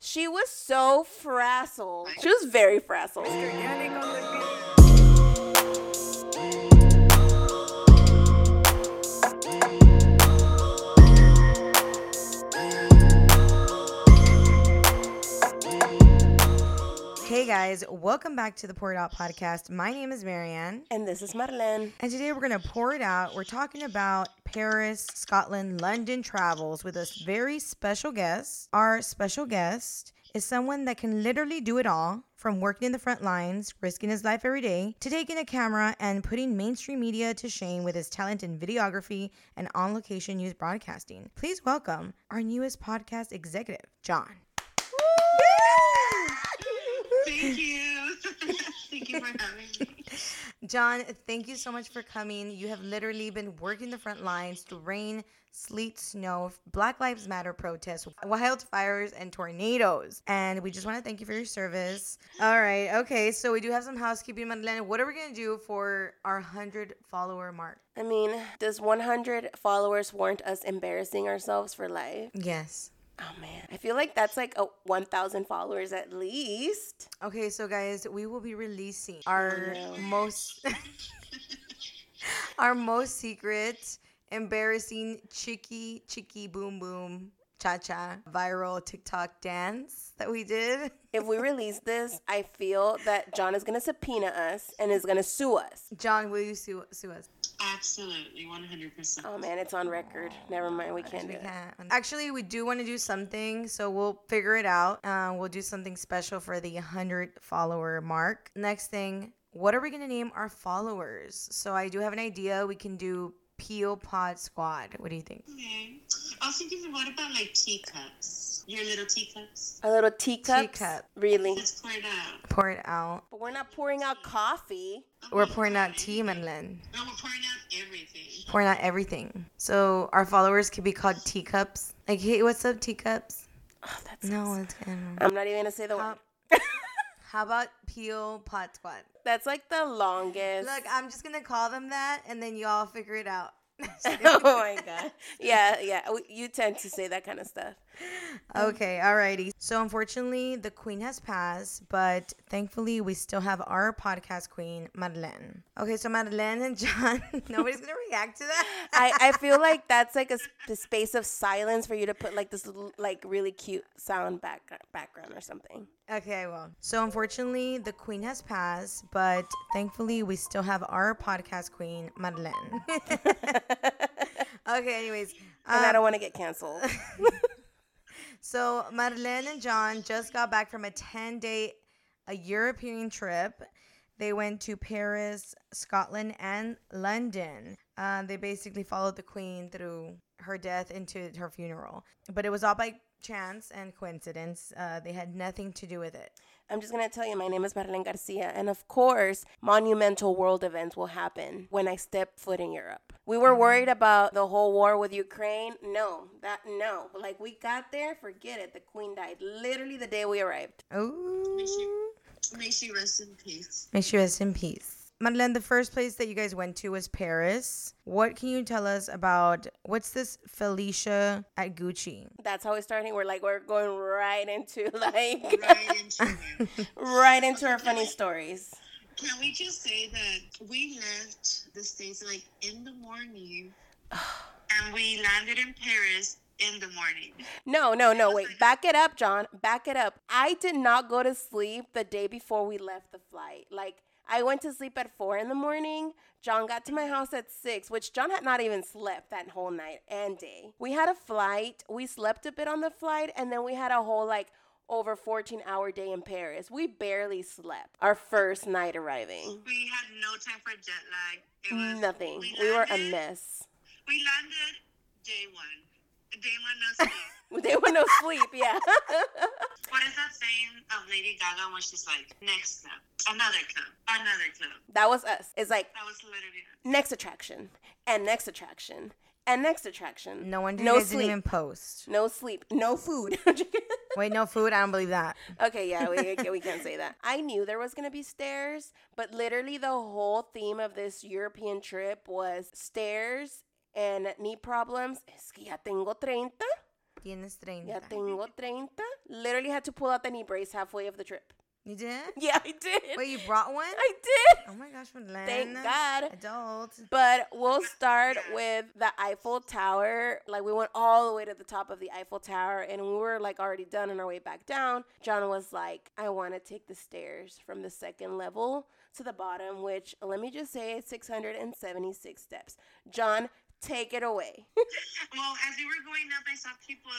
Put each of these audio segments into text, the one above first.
She was so frazzled. She was very frazzled. Hey guys, welcome back to the Pour It Out podcast. My name is Marianne, And this is Marlene. and today we're going to pour it out. We're talking about Paris, Scotland, London travels with a very special guest. Our special guest is someone that can literally do it all from working in the front lines, risking his life every day, to taking a camera and putting mainstream media to shame with his talent in videography and on location news broadcasting. Please welcome our newest podcast executive, John. Thank you. Thank you for having me. John, thank you so much for coming. You have literally been working the front lines through rain, sleet, snow, Black Lives Matter protests, wildfires, and tornadoes. And we just want to thank you for your service. All right. Okay. So we do have some housekeeping, Madeleine. What are we going to do for our 100 follower mark? I mean, does 100 followers warrant us embarrassing ourselves for life? Yes. Oh man, I feel like that's like a 1,000 followers at least. Okay. So, guys, we will be releasing our no. most. our most secret, embarrassing chicky chicky boom boom cha cha viral TikTok dance that we did. If we release this, I feel that John is gonna subpoena us and is gonna sue us. John, will you sue, sue us? Absolutely, 100%. Oh man, it's on record. Never mind, we can't do We can't. Actually, we do want to do something, so we'll figure it out. Uh, we'll do something special for the 100 follower mark. Next thing, what are we going to name our followers? So I do have an idea. We can do Peel Pod Squad. What do you think? Okay. I was thinking, what about like teacups? Your little teacups? A little teacup. Teacup. Really? Let's pour it out. Pour it out. But we're not pouring out coffee. We're pouring out tea, Madeline. No, we're pouring out everything. Pouring out everything. So our followers could be called teacups. Like, hey, what's up, teacups? Oh, that's No, it's kind I'm not even gonna say the How, word. how about Peel Pot Squad? That's like the longest. Look, I'm just gonna call them that, and then y'all figure it out. oh my god. Yeah, yeah. You tend to say that kind of stuff. okay, alrighty. So unfortunately, the queen has passed, but thankfully, we still have our podcast queen, Madeleine. Okay, so Madeleine and John, nobody's gonna react to that. I, I feel like that's like a, s- the space of silence for you to put like this little, like really cute sound back background or something. Okay, well, so unfortunately, the queen has passed, but thankfully, we still have our podcast queen, Madeleine. okay, anyways. And I um, don't want to get canceled. So Madeleine and John just got back from a 10 day a European trip. They went to Paris, Scotland, and London. Uh, they basically followed the Queen through her death into her funeral. But it was all by chance and coincidence. Uh, they had nothing to do with it. I'm just gonna tell you, my name is Marilyn Garcia, and of course, monumental world events will happen when I step foot in Europe. We were worried about the whole war with Ukraine. No, that no. Like we got there, forget it. The Queen died literally the day we arrived. Oh, May she rest in peace. may she rest in peace. Madeleine, the first place that you guys went to was Paris. What can you tell us about what's this Felicia at Gucci? That's how it's starting. We're like we're going right into like Right into right into our funny stories. Can we just say that we left the States like in the morning and we landed in Paris in the morning? No, no, no. Wait, back it up, John. Back it up. I did not go to sleep the day before we left the flight. Like, I went to sleep at four in the morning. John got to my house at six, which John had not even slept that whole night and day. We had a flight. We slept a bit on the flight, and then we had a whole, like, over 14 hour day in Paris. We barely slept our first night arriving. We had no time for jet lag. It was Nothing. We were a mess. We landed day one. Day one, no sleep. They were no sleep, yeah. what is that saying of Lady Gaga when she's like, next club, another club, another club? that was us. It's like That was literally next attraction and next attraction and next attraction. No wonder no you guys sleep. didn't even post. No sleep. No food. Wait, no food? I don't believe that. okay, yeah, we, we can't say that. I knew there was going to be stairs, but literally the whole theme of this European trip was stairs and knee problems. Es que ya tengo 30. Tienes 30. Ya tengo 30. Literally had to pull out the knee brace halfway of the trip. You did? Yeah, I did. Wait, you brought one? I did. Oh my gosh. Thank God. Adult. But we'll start with the Eiffel Tower. Like we went all the way to the top of the Eiffel Tower and we were like already done on our way back down. John was like, I want to take the stairs from the second level to the bottom, which let me just say 676 steps. John, take it away. Well, as we were going up, I saw people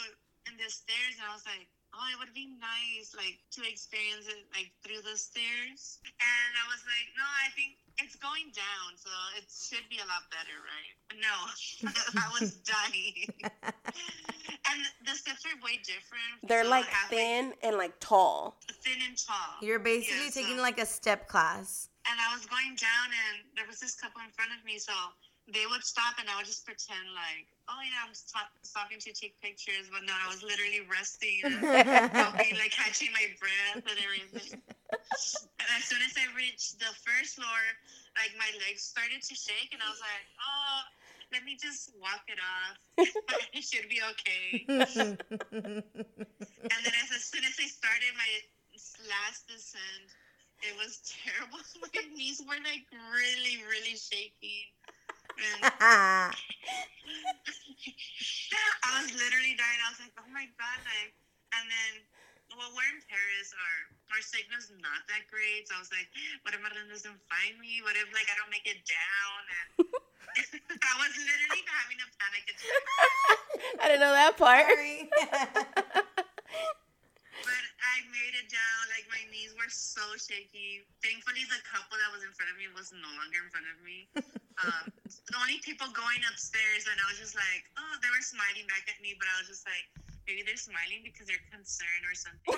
in the stairs, and I was like, "Oh, it would be nice, like, to experience it, like, through the stairs." And I was like, "No, I think it's going down, so it should be a lot better, right?" But no, I was dying. and the steps are way different. They're so like halfway- thin and like tall. thin and tall. You're basically Yeah, so- taking like a step class. and I was going down, and there was this couple in front of me, so they would stop, and I would just pretend like, oh yeah, I'm stop- stopping to take pictures, but no, I was literally resting, and like catching my breath and everything. And as soon as I reached the first floor, like my legs started to shake, and I was like, oh. Let me just walk it off. it should be okay. And then as, as soon as I started my last descent, it was terrible. My knees were like really, really shaky. And I was literally dying. I was like, oh my god, like and then well we're in Paris our our signal's not that great. So I was like, what if Marlon doesn't find me? What if like I don't make it down? And I was literally having a panic attack. I didn't know that part. I made it down. Like my knees were so shaky. Thankfully, the couple that was in front of me was no longer in front of me. Um, the only people going upstairs, and I was just like, oh, they were smiling back at me, but I was just like, maybe they're smiling because they're concerned or something.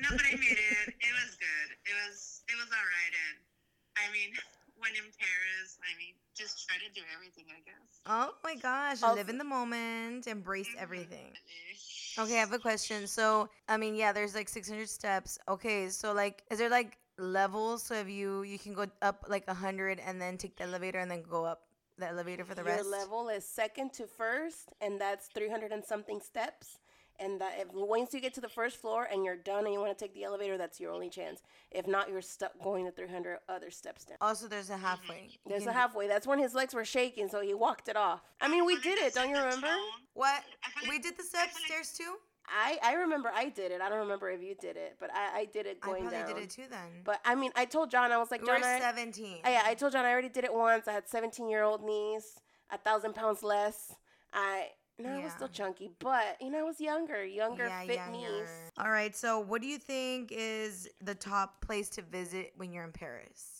no, but I made it. It was good. It was it was all right. And I mean, when in Paris, I mean, just try to do everything, I guess. oh my gosh. Also- Live in the moment. Embrace mm-hmm. everything. Okay, I have a question. So, I mean, yeah, there's like 600 steps. Okay, so like, is there like levels? So if you you can go up like 100 and then take the elevator and then go up the elevator for the Your rest. level is second to first, and that's 300 and something steps. And that if once you get to the first floor and you're done and you want to take the elevator, that's your only chance. If not, you're stuck going the 300 other steps down. Also, there's a halfway. You There's a can- halfway. That's when his legs were shaking, so he walked it off. I mean, we I did it. Don't you remember? What? We did the I steps feel stairs too. I I remember I did it. I don't remember if you did it, but I I did it going I probably down. did it too then. But I mean, I told John I was like, we John, were I, 17. I- yeah, I told John I already did it once. I had 17 year old knees, a thousand pounds less. I no, I was still chunky, but you know, I was younger, younger, yeah, fit yeah, knees. All right. So, what do you think is the top place to visit when you're in Paris?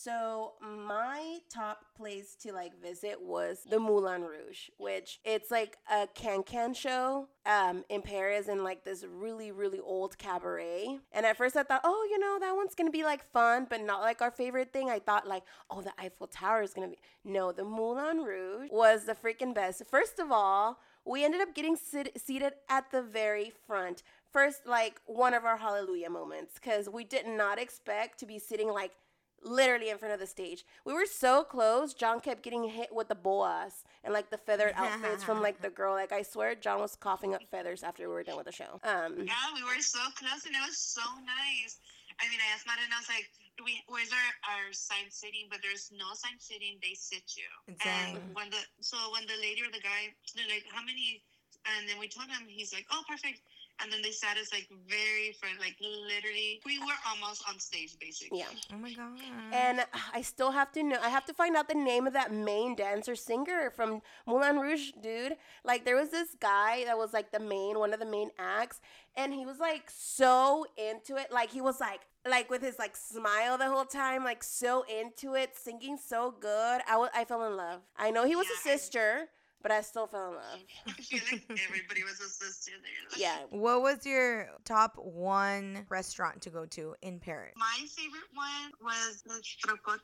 So my top place to like visit was the Moulin Rouge, which it's like a can-can show um, in Paris in like this really really old cabaret. And at first I thought, oh, you know, that one's gonna be like fun, but not like our favorite thing. I thought like, oh, the Eiffel Tower is gonna be. No, the Moulin Rouge was the freaking best. First of all, we ended up getting sit- seated at the very front. First, like one of our hallelujah moments, because we did not expect to be sitting like literally in front of the stage. We were so close. John kept getting hit with the boas and like the feathered outfits from like the girl. Like I swear, John was coughing up feathers after we were done with the show. Um, Yeah, we were so close, and it was so nice. I mean, I asked Matt, and I was like, Do we, "Where's our our sign sitting?" But there's no sign sitting. They sit you. Dang. And when the so when the lady or the guy, they're like, "How many?" And then we told him, he's like, "Oh, perfect." And then they sat us like very front, like literally, we were almost on stage, basically. yeah. Oh my god. And I still have to know. I have to find out the name of that main dancer singer from Moulin Rouge, dude. Like there was this guy that was like the main, one of the main acts, and he was like so into it. Like he was like, like with his like smile the whole time, like so into it, singing so good. I wa- I fell in love. I know he was a Yeah, I- sister, but I still fell in love. I feel like everybody was a sister there. Yeah. what was your top one restaurant to go to in Paris? My favorite one was the trocote.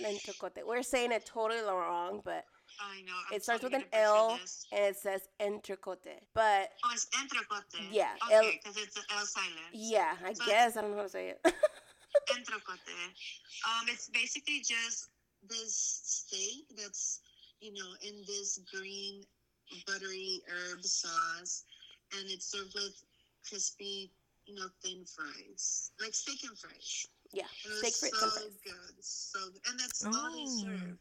Lentocote. We're saying it totally wrong, but I know. I'm it starts with an L this. and it says entrecote. But Oh, it's entrecote. Yeah, El- Okay, because it's an L silent. yeah, I So- guess I don't know how to say it. Entrecote. Um, it's basically just this steak that's you know, in this green buttery herb sauce, and it's served with crispy, you know, thin fries, like steak and fries. Yeah, And steak it's fries so and fries. good, so good. and that's all they Oh. serve.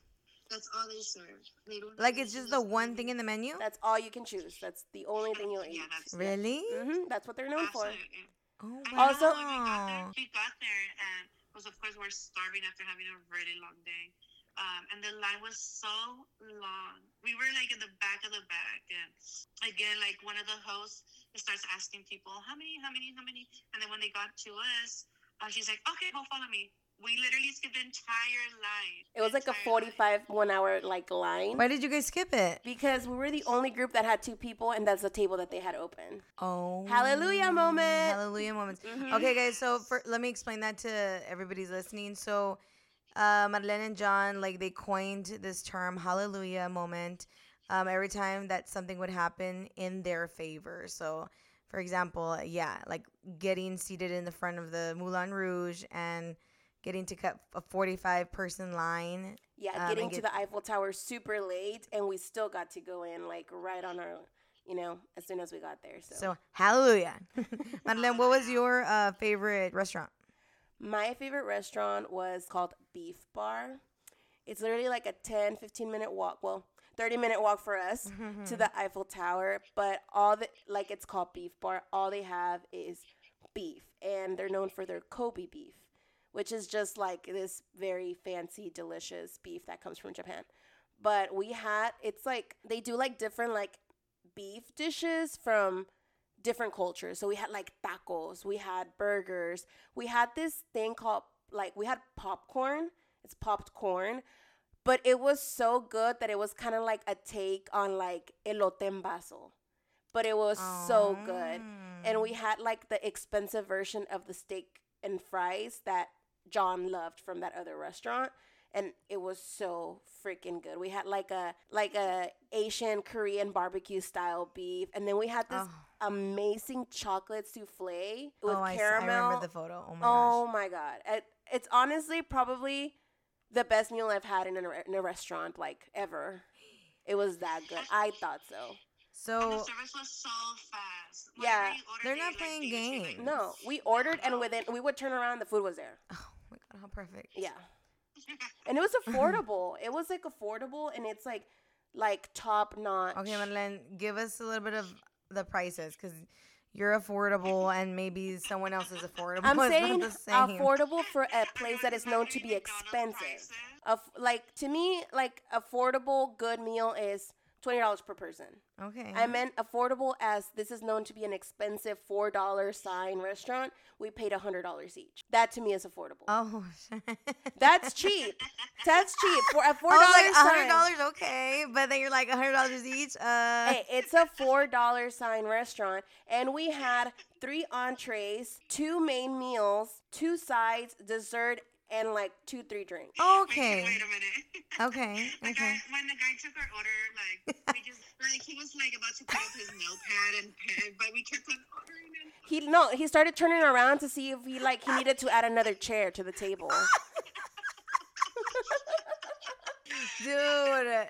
That's all they serve. They don't Like it's just the else one thing in the menu? That's all you can choose. That's the only thing you'll eat. Yeah, that's Really? hmm That's what they're known for. Oh wow. Also- we got there, we got there, and was of course we're starving after having a really long day. Um, and the line was so long. We were like in the back of the back, and again, like one of the hosts starts asking people, "How many? How many? How many?" And then when they got to us, uh, she's like, "Okay, go follow me." We literally skipped the entire line. It was like a Entire line. 45 one hour like line. Why did you guys skip it? Because we were the only group that had two people, and that's the table that they had open. Oh. Hallelujah moment. Hallelujah moments. Mhm. Okay, guys. So for let me explain that to everybody's listening. So, uh, Madeleine and John, like they coined this term "Hallelujah moment" um, every time that something would happen in their favor. So, for example, yeah, like getting seated in the front of the Moulin Rouge and getting to cut a forty-five person line. Yeah, Um, getting and to the Eiffel Tower super late, and we still got to go in like right on our, you know, as soon as we got there. So, So, Hallelujah, Madeleine. What was your uh, favorite restaurant? My favorite restaurant was called Beef Bar. It's literally like a 10, 15 minute walk. Well, 30 minute walk for us to the Eiffel Tower, but all the like it's called Beef Bar. All they have is beef, and they're known for their Kobe beef, which is just like this very fancy, delicious beef that comes from Japan. But we had it's like they do like different like beef dishes from different cultures. So we had like tacos, we had burgers, we had this thing called like we had popcorn. It's popped corn, but it was so good that it was kind of like a take on like elote en vaso. But it was so good. And we had like the expensive version of the steak and fries that John loved from that other restaurant and it was so freaking good. We had like a like a Asian Korean barbecue style beef and then we had this Oh. amazing chocolate souffle with oh, caramel. I remember the photo. Oh my oh gosh. my god. It, it's honestly probably the best meal I've had in a, in a restaurant like ever. It was that good. I thought so. And So the service was so fast. Yeah, Whenever you they're not like, playing gave it to you, like, games. No, we ordered and oh. within we would turn around the food was there. oh my god, how perfect. Yeah. And it was affordable. it was like affordable and it's like like top notch. Okay, Madeleine, give us a little bit of the prices because you're affordable and maybe someone else is affordable. I'm saying affordable for a place that is known to be expensive. Of like to me, like affordable good meal is twenty dollars per person. Okay. I meant affordable as this is known to be an expensive four dollar sign restaurant. We paid hundred dollars each. That to me is affordable. oh, shit. That's cheap. That's cheap for a four I dollar was like, hundred dollars, okay, but then you're like hundred dollars each. Uh, Hey, it's a four dollar sign restaurant, and we had three entrees, two main meals, two sides, dessert, and like two, three drinks. okay, Wait a minute. okay, The okay. guy, when the guy took our order, like we just like he was like about to put up his notepad and pen, but we kept on ordering and He no, he started turning around to see if he like he needed to add another chair to the table. Dude,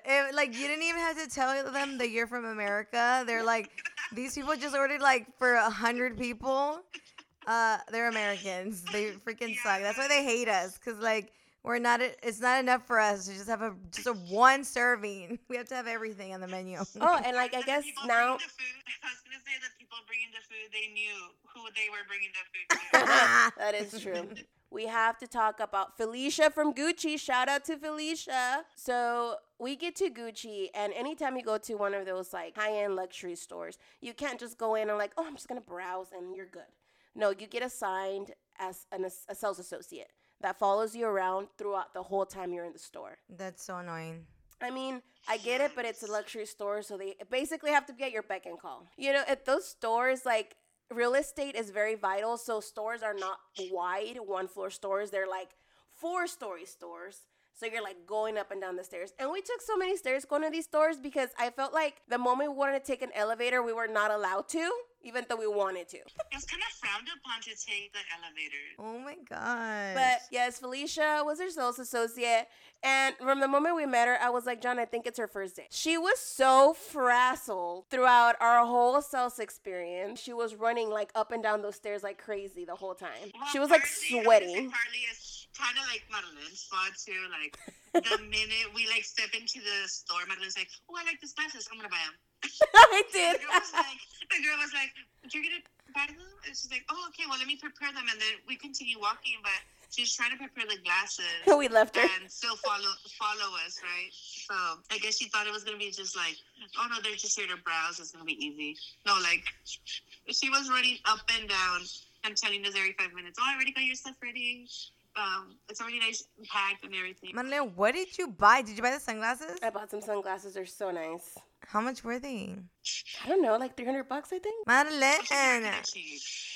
it, like you didn't even have to tell them that you're from America. They're like, these people just ordered like for a hundred people. Uh, they're Americans. They freaking suck. That's why they hate us. Cause like we're not. It's not enough for us to just have a just a one serving. We have to have everything on the menu. Oh, and like I guess people now bringing the food. I was gonna say the people bringing the food, they knew who they were bringing the food to. that is true. We have to talk about Felicia from Gucci. Shout out to Felicia. So we get to Gucci, and anytime you go to one of those like high end luxury stores, you can't just go in and like, oh, I'm just gonna browse and you're good. No, you get assigned as an, a sales associate that follows you around throughout the whole time you're in the store. That's so annoying. I mean, I get it, but it's a luxury store, so they basically have to get your beck and call. You know, at those stores, like real estate is very vital. So stores are not wide, one floor stores. They're like four story stores. So you're like going up and down the stairs. And we took so many stairs going to these stores because I felt like the moment we wanted to take an elevator, we were not allowed to even though we wanted to. It's kind of frowned upon to take the elevator. Oh my god. But yes, Felicia was her sales associate. And from the moment we met her, I was like, John, I think it's her first day. She was so frazzled throughout our whole sales experience. She was running like up and down those stairs like crazy the whole time. Well, She was like partly- I sweating. Partly it's kind of like Madeline's spot too. Like the minute we like step into the store, Madeline's like, "Oh, I like these glasses. I'm gonna buy them." I The did. girl was like, "The girl was like, you're gonna buy them?" And she's like, "Oh, okay. Well, let me prepare them." And then we continue walking, but she's trying to prepare the glasses. we left her. and still follow follow us, right? So I guess she thought it was gonna be just like, oh no, they're just here to browse. It's gonna be easy. No, like she was running up and down and telling us every five minutes, oh, I already got your stuff ready. Um, it's already nice and packed and everything. Madeleine, what did you buy? Did you buy the sunglasses? I bought some sunglasses. They're so nice. How much were they? I don't know, like 300 bucks, I think. Madeleine.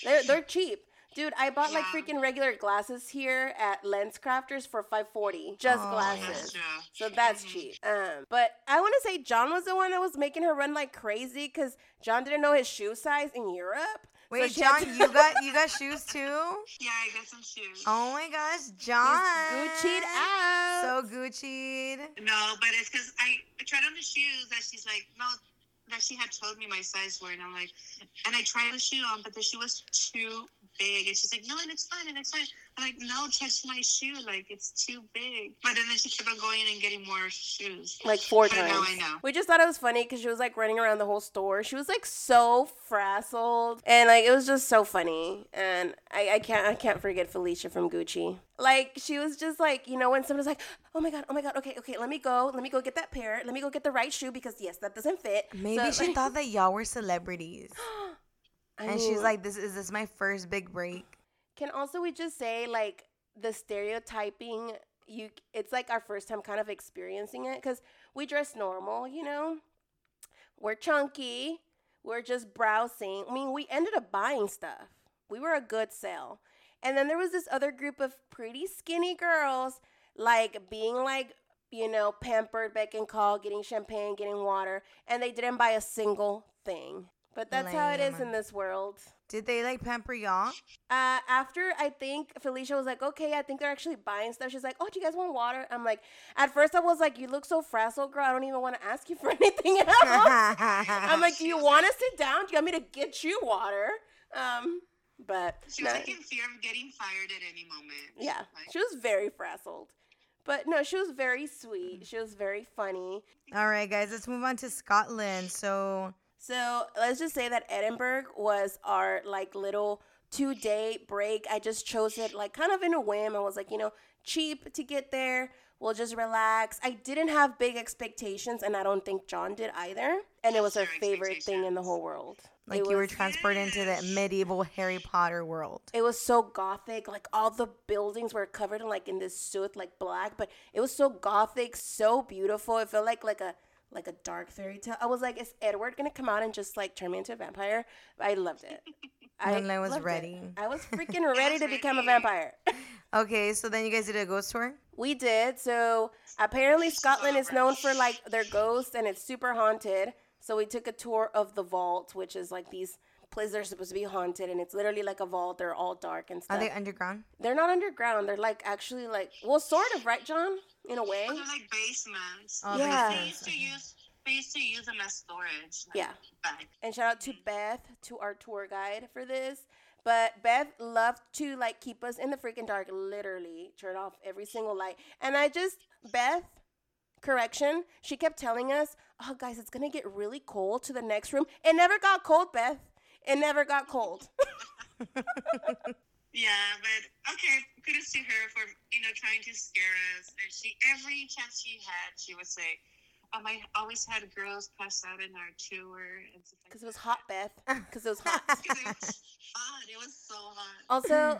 They're, they're cheap. Dude, I bought like freaking regular glasses here at LensCrafters for 540. Just Oh, That's glasses. true. So that's Mhm. cheap. Um, but I want to say John was the one that was making her run like crazy because John didn't know his shoe size in Europe. So Wait, she had John, to- you got you got shoes too? Yeah, I got some shoes. Oh my gosh, John. Gucci'd out. So Gucci'd. No, but it's because I I tried on the shoes that she's like, no, that she had told me my size were, and I'm like, and I tried the shoe on, but the shoe was too big, and she's like, no, and it's fine, and it's fine. I'm like, no, touch my shoe, like it's too big. But then, then she kept on going in and getting more shoes. like four I times. know, I know. We just thought it was funny because she was like running around the whole store. She was like so frazzled, and like it was just so funny. And I, I can't I can't forget Felicia from Gucci. Like she was just like you know when someone's like, oh my god, oh my god, okay, okay, let me go, let me go get that pair, let me go get the right shoe because yes, that doesn't fit. Maybe So, she like- thought that y'all were celebrities. I and she's like, This is this is my first big break. Can also we just say like the stereotyping you it's like our first time kind of experiencing it cuz we dress normal, you know? We're chunky. We're just browsing. I mean, we ended up buying stuff. We were a good sale. And then there was this other group of pretty skinny girls like being like you know, pampered, beck and call, getting champagne, getting water, and they didn't buy a single thing. But that's how it is in this world. Did they like pamper y'all? Uh, after I think Felicia was like, okay, I think they're actually buying stuff. She's like, oh, do you guys want water? I'm like, at first I was like, you look so frazzled, girl. I don't even want to ask you for anything else. I'm like, do you want to sit down? Do you want me to get you water? Um, but She was no. like in fear of getting fired at any moment. yeah, Like, she was very frazzled. But no, she was very sweet. She was very funny. All right, guys, let's move on to Scotland. So, So let's just say that Edinburgh was our like little two day break. I just chose it like kind of in a whim. I was like, you know, cheap to get there. We'll just relax. I didn't have big expectations, and I don't think John did either. And it was our favorite thing in the whole world. like, It you were transported into the medieval Harry Potter world. It was so gothic. Like all the buildings were covered in like in this soot, like black, but it was so gothic, so beautiful. It felt like like a like a dark fairy tale. I was like, is Edward gonna come out and just like turn me into a vampire? I loved it. Madeleine was loved it. ready. I was freaking ready was to become a vampire. Okay, so then you guys did a ghost tour? we did. So apparently Scotland is known for like their ghosts and it's super haunted. So we took a tour of the vault, which is like these places that are supposed to be haunted, and it's literally like a vault. They're all dark and stuff. Are they underground? They're not underground. They're like actually like well, sort of, right, John? In a way. Oh, they're like basements. Oh, Yeah. They used to use they used to use them as storage. like, Yeah. Back. And shout out to Beth, to our tour guide for this. But Beth loved to like keep us in the freaking dark, literally turn off every single light. And I just Beth, correction, she kept telling us, "Oh, guys, it's gonna get really cold to the next room." It never got cold, Beth. It never got cold. Yeah, but okay, kudos to her for you know trying to scare us. And she every chance she had, she would say, "Um, I always had girls pass out in our tour and stuff like Because it was hot, Beth. Because it was hot. It was hot. It was so hot. Also,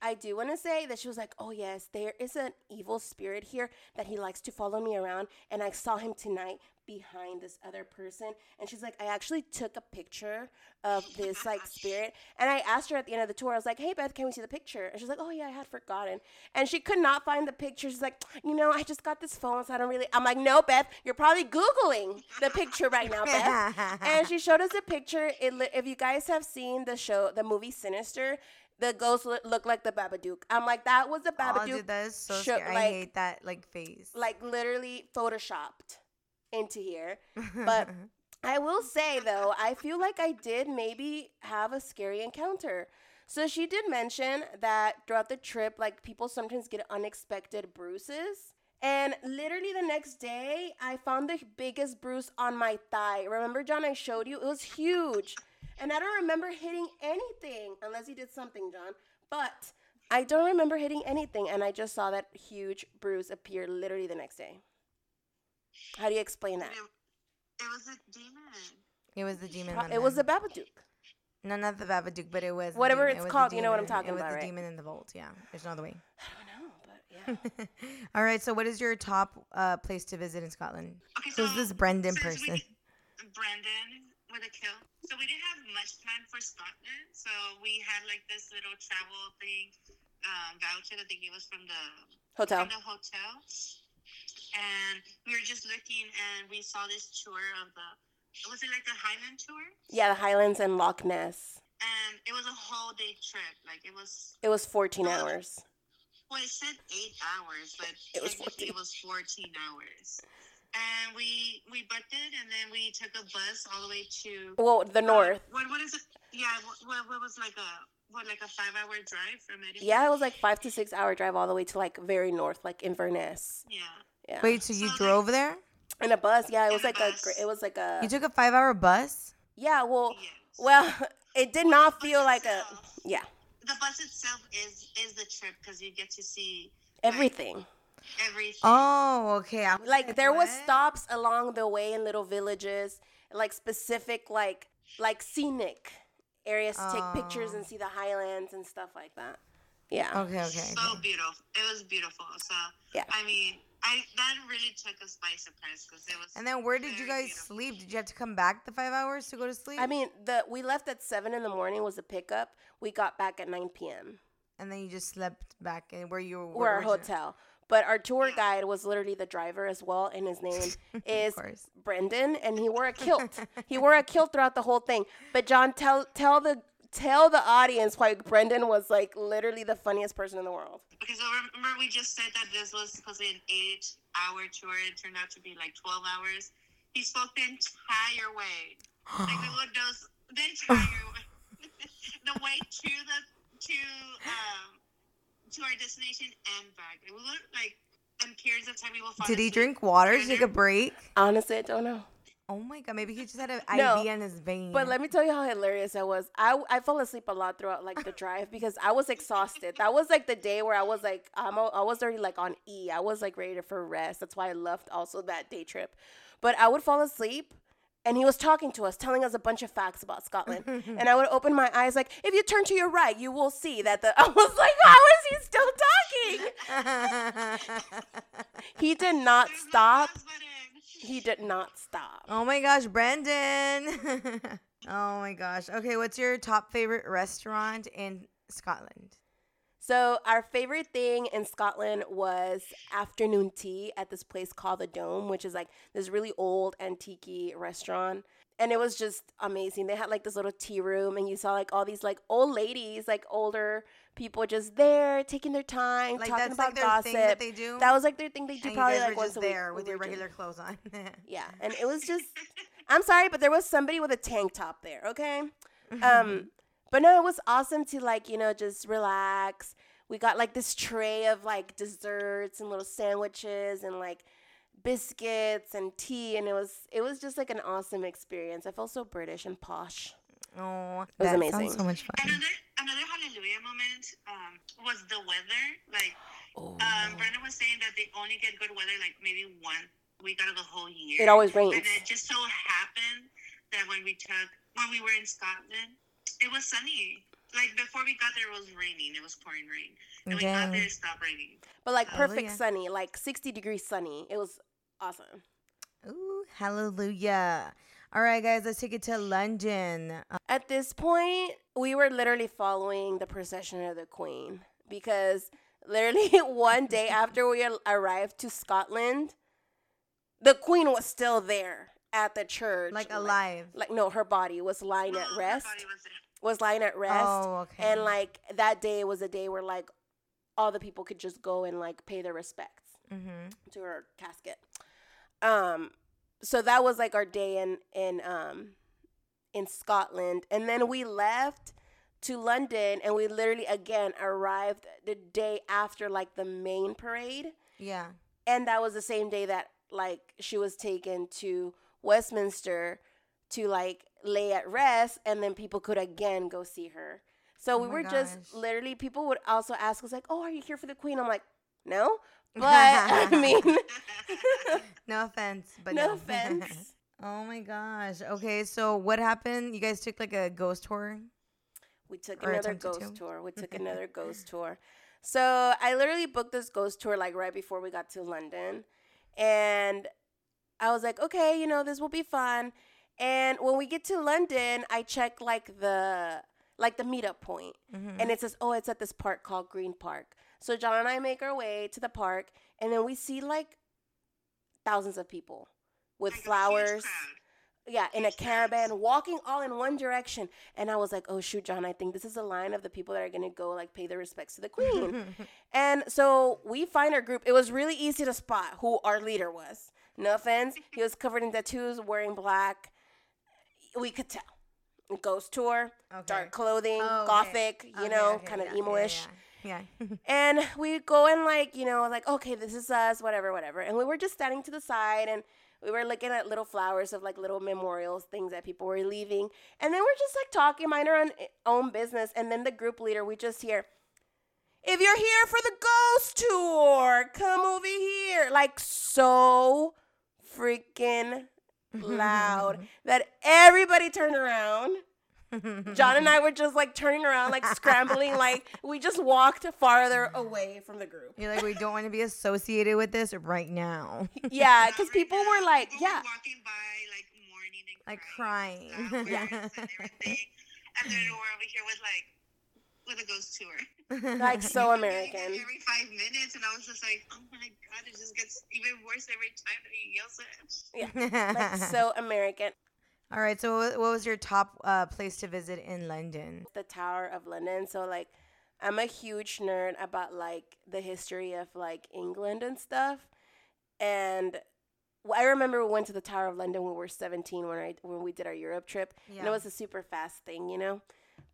I do want to say that she was like, "Oh yes, there is an evil spirit here that he likes to follow me around, and I saw him tonight behind this other person and she's like i actually took a picture of this like spirit and i asked her at the end of the tour i was like hey beth can we see the picture and she's like oh yeah i had forgotten and she could not find the picture she's like you know i just got this phone so i don't really i'm like no beth you're probably googling the picture right now beth and she showed us a picture it if you guys have seen the show the movie sinister the ghost look, looked like the Babadook. I'm like, that was the Oh, Babadook, dude, that is so show- scary. I like- hate that like face. like literally photoshopped into here. But I will say though, I feel like I did maybe have a scary encounter. So she did mention that throughout the trip, like people sometimes get unexpected bruises. And literally the next day, I found the biggest bruise on my thigh. Remember, John, I showed you? It was huge. And I don't remember hitting anything, unless he did something, John. But I don't remember hitting anything. And I just saw that huge bruise appear literally the next day. How do you explain that? It, it was a demon. it was the demon. Pro- It was there. the Babadook. no, not the Babadook, but it was Whatever it's It was called, you know what I'm demon. talking it was about, the right? demon in the vault. Yeah, there's no other way. I don't know, but yeah. All right. So, what is your top uh, place to visit in Scotland? Okay, so Who's this Brendan since person? We, Brendan with a kill. So we didn't have much time for Scotland. So we had like this little travel thing um, voucher that they gave us from the Hotel. from the hotel, and we were just looking, and we saw this tour of the. Was it like a Highland tour? Yeah, the Highlands and Loch Ness. And it was a whole day trip. Like it was. It was 14 hours. Well, it said eight hours, but It was technically it was fourteen hours. And we we booked it, and then we took a bus all the way to Well, the north. What what is it? Yeah, what, what, what was like a what like a five hour drive from Edinburgh? Yeah, it was like five to six hour drive all the way to like very north, like Inverness. Yeah. Yeah. Wait, so you drove there? In a bus. Yeah, it was In a like a. bus. It was like a. You took a five-hour bus? yeah. Well, Yes. well, it did not feel like a. Yeah. The bus itself is is the trip because you get to see Everything. everything. Oh, okay. I was like there was stops along the way in little villages like specific like like scenic areas to take pictures Oh. and see the highlands and stuff like that yeah Okay, okay. so okay. beautiful. It was beautiful. So Yeah. I mean, I that really took us by surprise because it was. And then where did you guys beautiful. sleep? Did you have to come back the five hours to go to sleep? i mean the we left at 7 in the morning was a pickup we got back at 9 p.m and then you just slept back in where you were. or our origina- hotel but our tour guide was literally the driver as well and his name is brendan and he wore a kilt he wore a kilt throughout the whole thing but john tell tell the tell the audience why brendan was like literally the funniest person in the world Okay, so remember we just said that this was supposed to be an eight-hour tour. It turned out to be like twelve hours. He spoke the entire way. Like we would those the entire way, the way to the to um to our destination and back. We would like in periods of time we will fall Did he drink water? here to Take a break? honestly i don't know Oh my god, maybe he just had an No, IV in his vein. But let me tell you how hilarious I was. I, I fell asleep a lot throughout like the drive because I was exhausted. That was like the day where I was like I'm a, I was already like on E. I was like ready for rest. That's why I left also that day trip. But I would fall asleep and he was talking to us, telling us a bunch of facts about Scotland. and I would open my eyes like, if you turn to your right, you will see that the I was like, how is he still talking? He did not There's no stop. He did not stop. oh my gosh, Brendan. oh my gosh. Okay, what's your top favorite restaurant in Scotland? So our favorite thing in Scotland was afternoon tea at this place called the Dome, which is like this really old antique restaurant. And it was just amazing. They had like this little tea room and you saw like all these like old ladies, like older people just there taking their time, Like talking about like gossip. that they do. That was like their thing they do and probably like once a week. there with your regular clothes on. Yeah, and it was just I'm sorry, but there was somebody with a tank top there, okay? Um but no, it was awesome to like, you know, just relax. We got like this tray of like desserts and little sandwiches and like biscuits and tea and it was it was just like an awesome experience. I felt so British and posh. Oh, it was that amazing. sounds so much fun. Another another hallelujah moment um, was the weather. Like Oh. um, Brenda was saying that they only get good weather like maybe one week out of the whole year. It always rains. And it just so happened that when we took when we were in Scotland, it was sunny. Like before we got there, it was raining. It was pouring rain, and we got there, it stopped raining. But like perfect Hallelujah. sunny, like 60 degrees sunny. It was awesome. Ooh, hallelujah. All right, guys, let's take it to London. Uh, At this point, we were literally following the procession of the Queen because literally one day after we arrived to Scotland, the Queen was still there at the church. like alive. Like, no, her body was lying at rest. was. Was lying at rest. Oh, okay. And like that day was a day where like all the people could just go and like pay their respects mm-hmm. to her casket. Um, so that was like our day in in um in Scotland, and then we left to London, and we literally again arrived the day after like the main parade, Yeah. and that was the same day that like she was taken to Westminster to like lay at rest, and then people could again go see her. So Oh we were just literally people would also ask us like, "Oh, are you here for the Queen?" I'm like, "No." But I mean, No offense, but no no, offense. oh my gosh. Okay, so what happened? You guys took like a ghost tour? We took Or another ghost to. tour. We took another ghost tour. So I literally booked this ghost tour like right before we got to London. And I was like, okay, you know, this will be fun. And when we get to London, I check like the like the meetup point. Mhm. And it says, oh, it's at this park called Green Park. So John and I make our way to the park and then we see like thousands of people with Like flowers yeah, in a caravan, walking all in one direction. And I was like, oh, shoot, John, I think this is the line of the people that are going to go, like, pay their respects to the queen. and so we find our group. It was really easy to spot who our leader was. No offense. He was covered in tattoos, wearing black. We could tell. Ghost tour, Okay. dark clothing, Oh, okay. gothic, you Okay, know, okay, kind of yeah, yeah, emo-ish. Yeah. Yeah. And we go and like, you know, like, okay, this is us, whatever, whatever. And we were just standing to the side and we were looking at little flowers of like little memorials, things that people were leaving. And then we're just like talking, mind our own, eh, own business. And then the group leader, we just hear, if you're here for the ghost tour, come over here. Like so freaking loud that everybody turned around. John and I were just like turning around, like scrambling, like we just walked farther away from the group. You're like, we don't want to be associated with this right now. Yeah, because people were like, people yeah, walking by like mourning and Like crying, crying. Yeah. and everything. And then we're over here with like with a ghost tour. like so We're getting it American. Every five minutes, and I was just like, oh my god, it just gets even worse every time that he yells it. Yeah, like so American. All right. So, what was your top uh, place to visit in London? The Tower of London. So like, I'm a huge nerd about like the history of like England and stuff. And I remember we went to the Tower of London when we were 17 when I when we did our Europe trip. and it was a super fast thing, you know.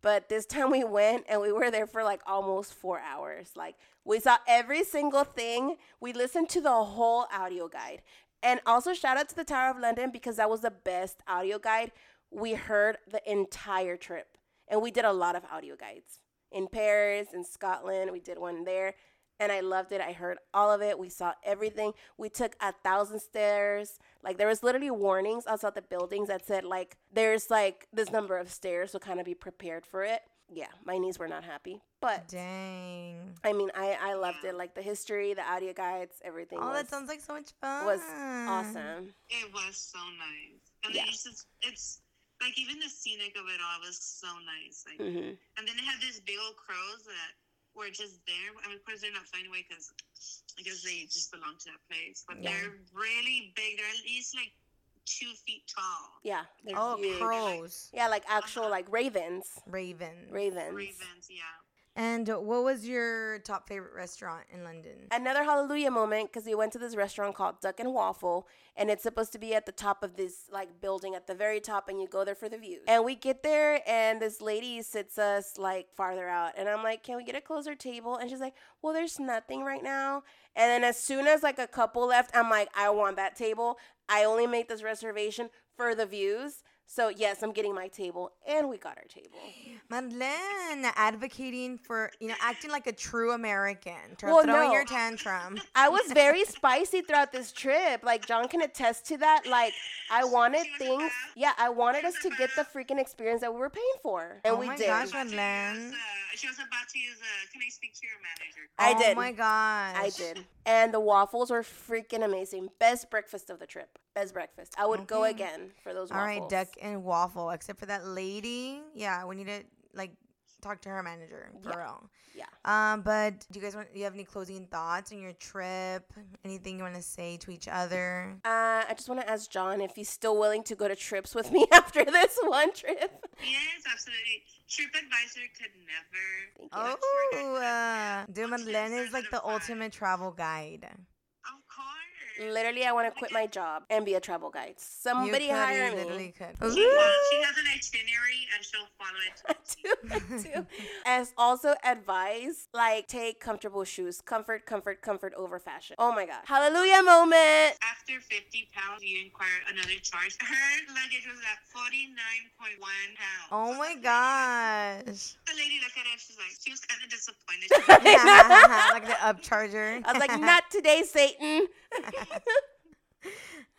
But this time we went and we were there for like almost four hours. Like we saw every single thing. We listened to the whole audio guide, and also shout out to the Tower of London because that was the best audio guide. We heard the entire trip, and we did a lot of audio guides in Paris, in Scotland. We did one there. And I loved it. I heard all of it. We saw everything. We took a thousand stairs. Like there was literally warnings outside the buildings that said like there's like this number of stairs, so kind of be prepared for it. Yeah, my knees were not happy, but Dang. I mean, I I loved it. Like the history, the audio guides, everything. Oh, was, that sounds like so much fun. was awesome. It was so nice, and Yeah. it's just it's like even the scenic of it all was so nice. Like, hmm and then they had these big old crows that were just there. I mean, of course, they're not flying away because I guess they just belong to that place. But Yeah. they're really big. They're at least like two feet tall. Yeah, they're Oh, huge. crows, Yeah, like actual uh-huh. like ravens. ravens. Ravens. Ravens, yeah. And what was your top favorite restaurant in London? Another hallelujah moment because we went to this restaurant called Duck and Waffle, and it's supposed to be at the top of this like building at the very top, and you go there for the view. And we get there, and this lady sits us like farther out, and I'm like, "Can we get a closer table?" And she's like, "Well, there's nothing right now." And then as soon as like a couple left, I'm like, "I want that table. I only make this reservation for the views." So yes, I'm getting my table, and we got our table. Madeleine advocating for, you know, acting like a true American, Well, throwing no. your tantrum. I was very spicy throughout this trip. Like John can attest to that. Like I wanted things. Yeah, I wanted us to get the freaking experience that we were paying for, and Oh we did. gosh, About to Madeleine. uh, she was about to use a. Can I speak to your manager? I oh did. my gosh. I did. And the waffles were freaking amazing. Best breakfast of the trip. Best breakfast. I would go again for those All right, waffles. duck and waffle. Except for that lady, yeah, we need to like talk to her manager for Yeah. real. Yeah. Um, but do you guys want? Do you have any closing thoughts on your trip? Anything you want to say to each other? Uh, I just want to ask John if he's still willing to go to trips with me after this one trip. Yes, absolutely. TripAdvisor could never. Thank. Oh, uh, Dude, Madeleine is like the ultimate travel guide. Of course. Literally, I want to quit my job and be a travel guide. Somebody you could, hire me. literally could. She, has, she has an itinerary and she'll follow it. to I a T. do, I do. As also advice, like take comfortable shoes. Comfort, comfort, comfort over fashion. Oh my god. Hallelujah moment. After 50 pounds, you inquire another charge. Her luggage was at 49.1 pounds. Oh my gosh. The lady looked at it. She's like, she was kind of disappointed. She's like, like the upcharger. I was like, not today, Satan.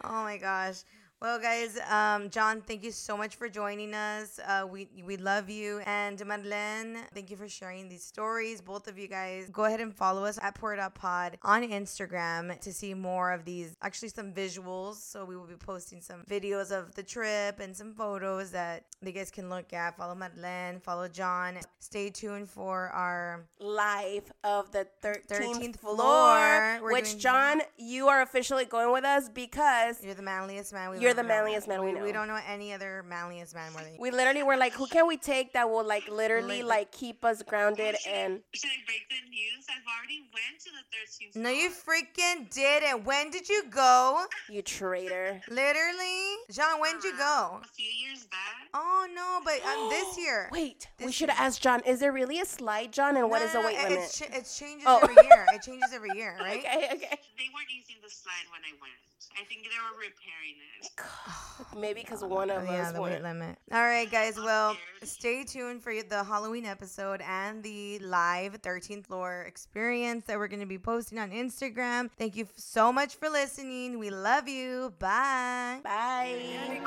Oh my gosh. Well, guys, um, John, thank you so much for joining us. Uh, we we love you, and Marlen, thank you for sharing these stories. Both of you guys, go ahead and follow us at Pour It Out Pod on Instagram to see more of these. Actually, some visuals. So we will be posting some videos of the trip and some photos that you guys can look at. Follow Marlen, follow John. Stay tuned for our Live of the 13th, 13th floor, floor. Which doing- John, you are officially going with us because You're the manliest man we You're know. The manliest man we know. We don't know any other manliest man more than you. we literally were like, who can we take that will like literally Lit- like keep us grounded should, and I, should I break the news? I've already went to the 13th No, you freaking didn't. When did you go? you traitor. Literally, John. When did you go? A few years back. Oh no, but um, this year. Wait, we should have asked John. Is there really a slide, John? And what No, is the weight it- limit? Ch- it changes Oh. every year. It changes every year, right? Okay, okay. They weren't using the slide when I went. I think they were repairing it. Maybe because oh, one of oh, yeah, us. The weight limit. All right, guys. Well, stay tuned for the Halloween episode and the live 13th floor experience that we're going to be posting on Instagram. Thank you so much for listening. We love you. Bye. Bye.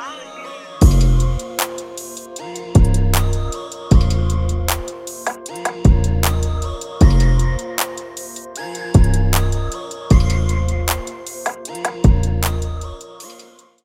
Bye.